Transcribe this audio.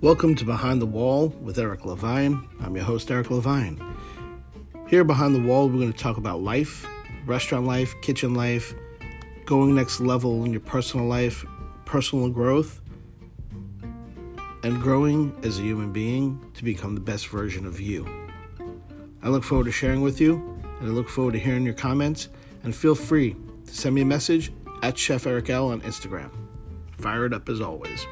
Welcome to Behind the Wall with Eric Levine. I'm your host, Eric Levine. Here behind the wall, we're going to talk about life, restaurant life, kitchen life, going next level in your personal life, personal growth, and growing as a human being to become the best version of you. I look forward to sharing with you, and I look forward to hearing your comments. And feel free to send me a message at Chef Eric L on Instagram. Fire it up as always.